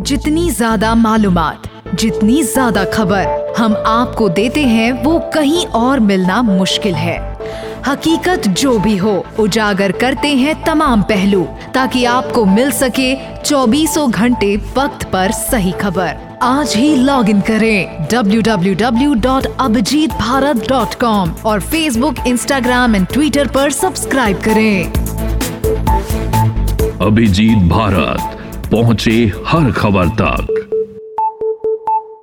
जितनी ज़्यादा मालूम जितनी ज़्यादा खबर हम आपको देते हैं, वो कहीं और मिलना मुश्किल है। हकीकत जो भी हो, उजागर करते हैं तमाम पहलू, ताकि आपको मिल सके चौबीसों घंटे वक्त पर सही खबर। आज ही लॉग इन करें www.abhijitbharat.com और फेसबुक इंस्टाग्राम एंड ट्विटर पर सब्सक्राइब करें। अभिजीत भारत पहुँचे हर खबर तक।